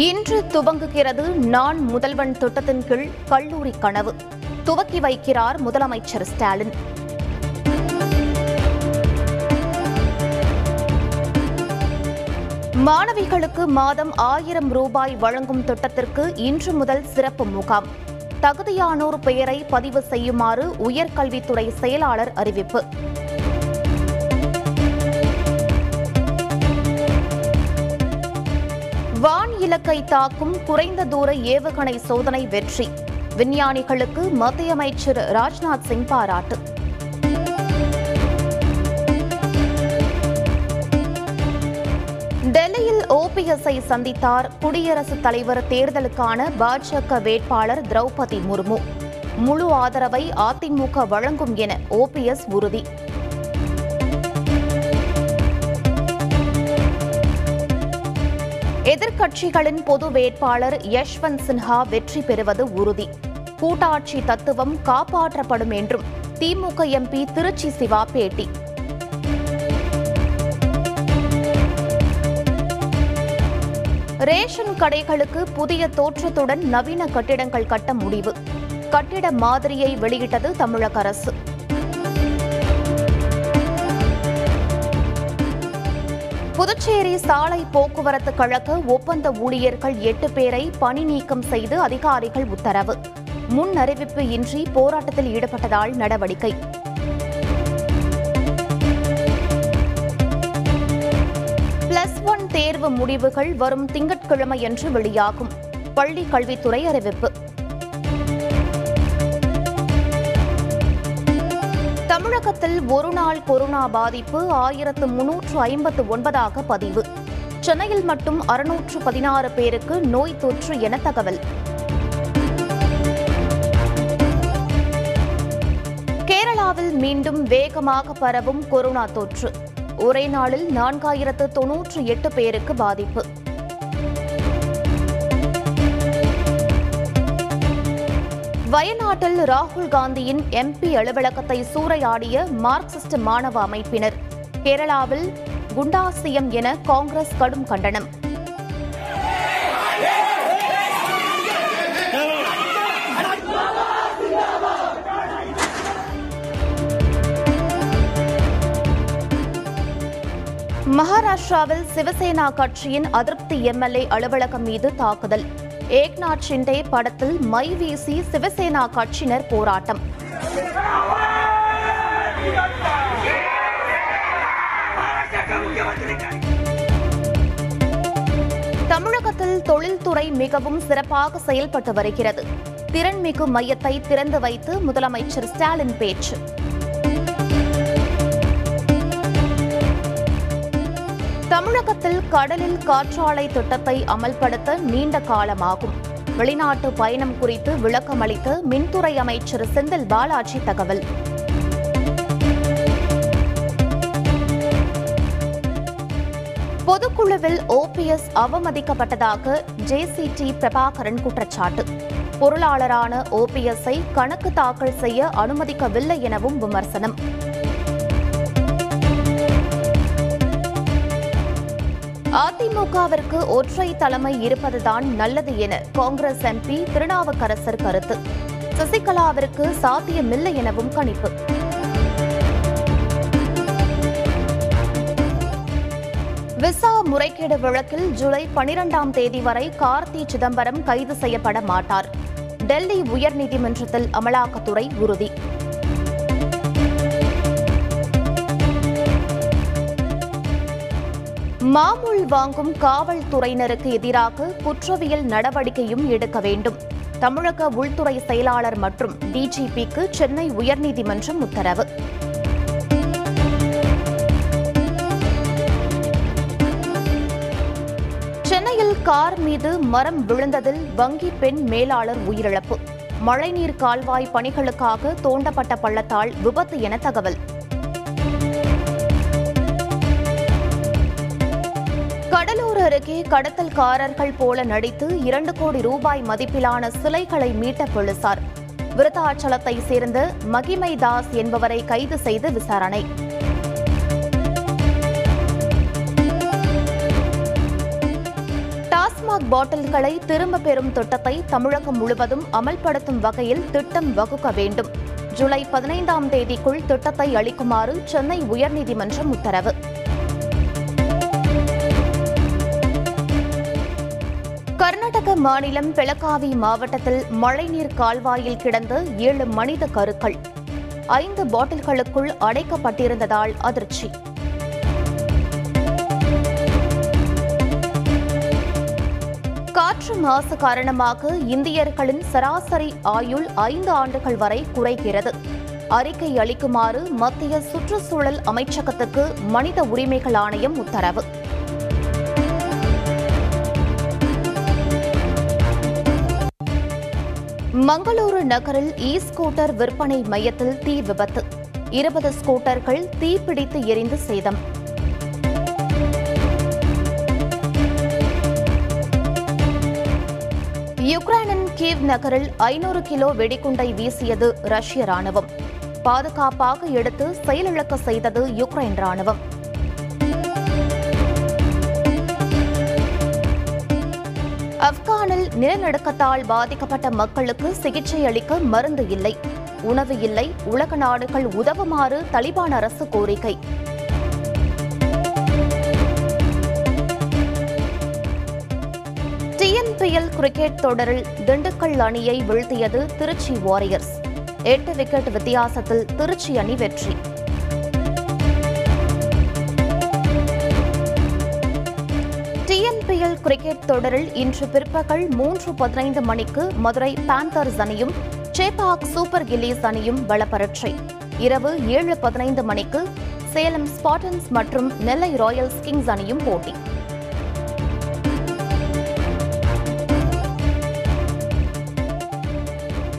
இன்று துவங்குகிறது நான் முதல்வன் திட்டத்தின் கீழ் கல்லூரி கனவு. துவக்கி வைக்கிறார் முதலமைச்சர் ஸ்டாலின். மாணவிகளுக்கு மாதம் ஆயிரம் ரூபாய் வழங்கும் திட்டத்திற்கு இன்று முதல் சிறப்பு முகாம். தகுதியானோர் பெயரை பதிவு செய்யுமாறு உயர்கல்வித்துறை செயலாளர் அறிவிப்பு. இலக்கை தாக்கும் குறைந்த தூர ஏவுகணை சோதனை வெற்றி. விஞ்ஞானிகளுக்கு மத்திய அமைச்சர் ராஜ்நாத் சிங் பாராட்டு. டெல்லியில் ஓபிஎஸ்ஐ சந்தித்தார் குடியரசுத் தலைவர் தேர்தலுக்கான பாஜக வேட்பாளர் திரௌபதி முர்மு. முழு ஆதரவை அதிமுக வழங்கும் என ஓபிஎஸ் உறுதி. எதிர்க்கட்சிகளின் பொது வேட்பாளர் யஷ்வந்த் சின்ஹா வெற்றி பெறுவது உறுதி. கூட்டாட்சி தத்துவம் காப்பாற்றப்படும் என்றும் திமுக எம்பி திருச்சி சிவா பேட்டி. ரேஷன் கடைகளுக்கு புதிய தோற்றத்துடன் நவீன கட்டிடங்கள் கட்ட முடிவு. கட்டிட மாதிரியை வெளியிட்டது தமிழக அரசு. புதுச்சேரி சாலை போக்குவரத்து கழக ஒப்பந்த ஊழியர்கள் எட்டு பேரை பணி நீக்கம் செய்து அதிகாரிகள் உத்தரவு. முன் அறிவிப்பு இன்றி போராட்டத்தில் ஈடுபட்டதால் நடவடிக்கை. பிளஸ் ஒன் தேர்வு முடிவுகள் வரும் திங்கட்கிழமையன்று வெளியாகும். பள்ளி கல்வித்துறை அறிவிப்பு. தமிழகத்தில் ஒருநாள் கொரோனா பாதிப்பு ஆயிரத்து முன்னூற்று ஐம்பத்து ஒன்பதாக பதிவு. சென்னையில் மட்டும் அறுநூற்று பதினாறு பேருக்கு நோய் தொற்று என தகவல். கேரளாவில் மீண்டும் வேகமாக பரவும் கொரோனா தொற்று. ஒரே நாளில் நான்காயிரத்து தொன்னூற்று எட்டு பேருக்கு பாதிப்பு. வயநாட்டில் ராகுல் காந்தியின் எம்பி அலுவலகத்தை சூறையாடிய மார்க்சிஸ்ட் மாணவ அமைப்பினர். கேரளாவில் குண்டாசியம் என காங்கிரஸ் கடும் கண்டனம். மகாராஷ்டிராவில் சிவசேனா கட்சியின் அதிருப்தி எம்எல்ஏ அலுவலகம் மீது தாக்குதல். ஏக்நாத் ஷிண்டே படத்தில் மை வீசி சிவசேனா கட்சியினர் போராட்டம். தமிழகத்தில் தொழில்துறை மிகவும் சிறப்பாக செயல்பட்டு வருகிறது. திறன்மிகு மையத்தை திறந்து வைத்து முதலமைச்சர் ஸ்டாலின் பேச்சு. தமிழகத்தில் கடலில் காற்றாலை திட்டத்தை அமல்படுத்த நீண்ட காலமாகும். வெளிநாட்டு பயணம் குறித்து விளக்கமளித்த மின்துறை அமைச்சர் செந்தில் பாலாஜி தகவல். பொதுக்குழுவில் ஓபிஎஸ் அவமதிக்கப்பட்டதாக ஜேசிடி பிரபாகரன் குற்றச்சாட்டு. பொருளாளரான ஓபிஎஸ்ஐ கணக்கு தாக்கல் செய்ய அனுமதிக்கவில்லை எனவும் விமர்சனம். அதிமுகவிற்கு ஒற்றை தலைமை இருப்பதுதான் நல்லது என காங்கிரஸ் எம்பி திருநாவுக்கரசர் கருத்து. சசிகலாவிற்கு சாத்தியமில்லை எனவும் கணிப்பு. விசா முறைகேடு வழக்கில் ஜூலை பனிரெண்டாம் தேதி வரை கார்த்தி சிதம்பரம் கைது செய்யப்பட மாட்டார். டெல்லி உயர்நீதிமன்றத்தில் அமலாக்கத்துறை உறுதி. மாமூல் வாங்கும் காவல்துறையினருக்கு எதிராக குற்றவியல் நடவடிக்கையும் எடுக்க வேண்டும். தமிழக உள்துறை செயலாளர் மற்றும் டிஜிபிக்கு சென்னை உயர்நீதிமன்றம் உத்தரவு. சென்னையில் கார் மீது மரம் விழுந்ததில் வங்கி பெண் மேலாளர் உயிரிழப்பு. மழைநீர் கால்வாய் பணிகளுக்காக தோண்டப்பட்ட பள்ளத்தால் விபத்து என தகவல். கடலூர் அருகே கடத்தல்காரர்கள் போல நடித்து இரண்டு கோடி ரூபாய் மதிப்பிலான சிலைகளை மீட்ட போலீசார். விருத்தாச்சலத்தை சேர்ந்த மகிமை தாஸ் என்பவரை கைது செய்து விசாரணை. டாஸ்மாக் பாட்டில்களை திரும்ப பெறும் திட்டத்தை தமிழகம் முழுவதும் அமல்படுத்தும் வகையில் திட்டம் வகுக்க வேண்டும். ஜூலை பதினைந்தாம் தேதிக்குள் திட்டத்தை அளிக்குமாறு சென்னை உயர்நீதிமன்றம் உத்தரவு. கர்நாடக மாநிலம் பெலகாவி மாவட்டத்தில் மழைநீர் கால்வாயில் கிடந்த ஏழு மனித கருக்கள் ஐந்து பாட்டில்களுக்குள் அடைக்கப்பட்டிருந்ததால் அதிர்ச்சி. காற்று மாசு காரணமாக இந்தியர்களின் சராசரி ஆயுள் ஐந்து ஆண்டுகள் வரை குறைகிறது. அறிக்கை அளிக்குமாறு மத்திய சுற்றுச்சூழல் அமைச்சகத்துக்கு மனித உரிமைகள் ஆணையம் உத்தரவு. மங்களூரு நகரில் இ ஸ்கூட்டர் விற்பனை மையத்தில் தீ விபத்து. இருபது ஸ்கூட்டர்கள் தீப்பிடித்து எரிந்து சேதம். யுக்ரைனின் கீவ் நகரில் ஐநூறு கிலோ வெடிகுண்டை வீசியது ரஷ்ய ராணுவம். பாதுகாப்பாக எடுத்து செயலிழக்க செய்தது யுக்ரைன் ராணுவம். ஆப்கானில் நிலநடுக்கத்தால் பாதிக்கப்பட்ட மக்களுக்கு சிகிச்சை அளிக்க மருந்து இல்லை. உணவு இல்லை. உலக நாடுகள் உதவுமாறு தலிபான் அரசு கோரிக்கை. டிஎன்பிஎல் கிரிக்கெட் தொடரில் திண்டுக்கல் அணியை வீழ்த்தியது திருச்சி வாரியர்ஸ். எட்டு விக்கெட் வித்தியாசத்தில் திருச்சி அணி வெற்றி. ஐபிஎல் கிரிக்கெட் தொடரில் இன்று பிற்பகல் மூன்று பதினைந்து மணிக்கு மதுரை பாந்தர்ஸ் அணியும் சேபாக் சூப்பர் கில்லிஸ் அணியும் வளப்பரட்சை இரவு ஏழு பதினைந்து மணிக்கு சேலம் ஸ்பாட்டன்ஸ் மற்றும் நெல்லை ராயல்ஸ் கிங்ஸ் அணியும் போட்டி.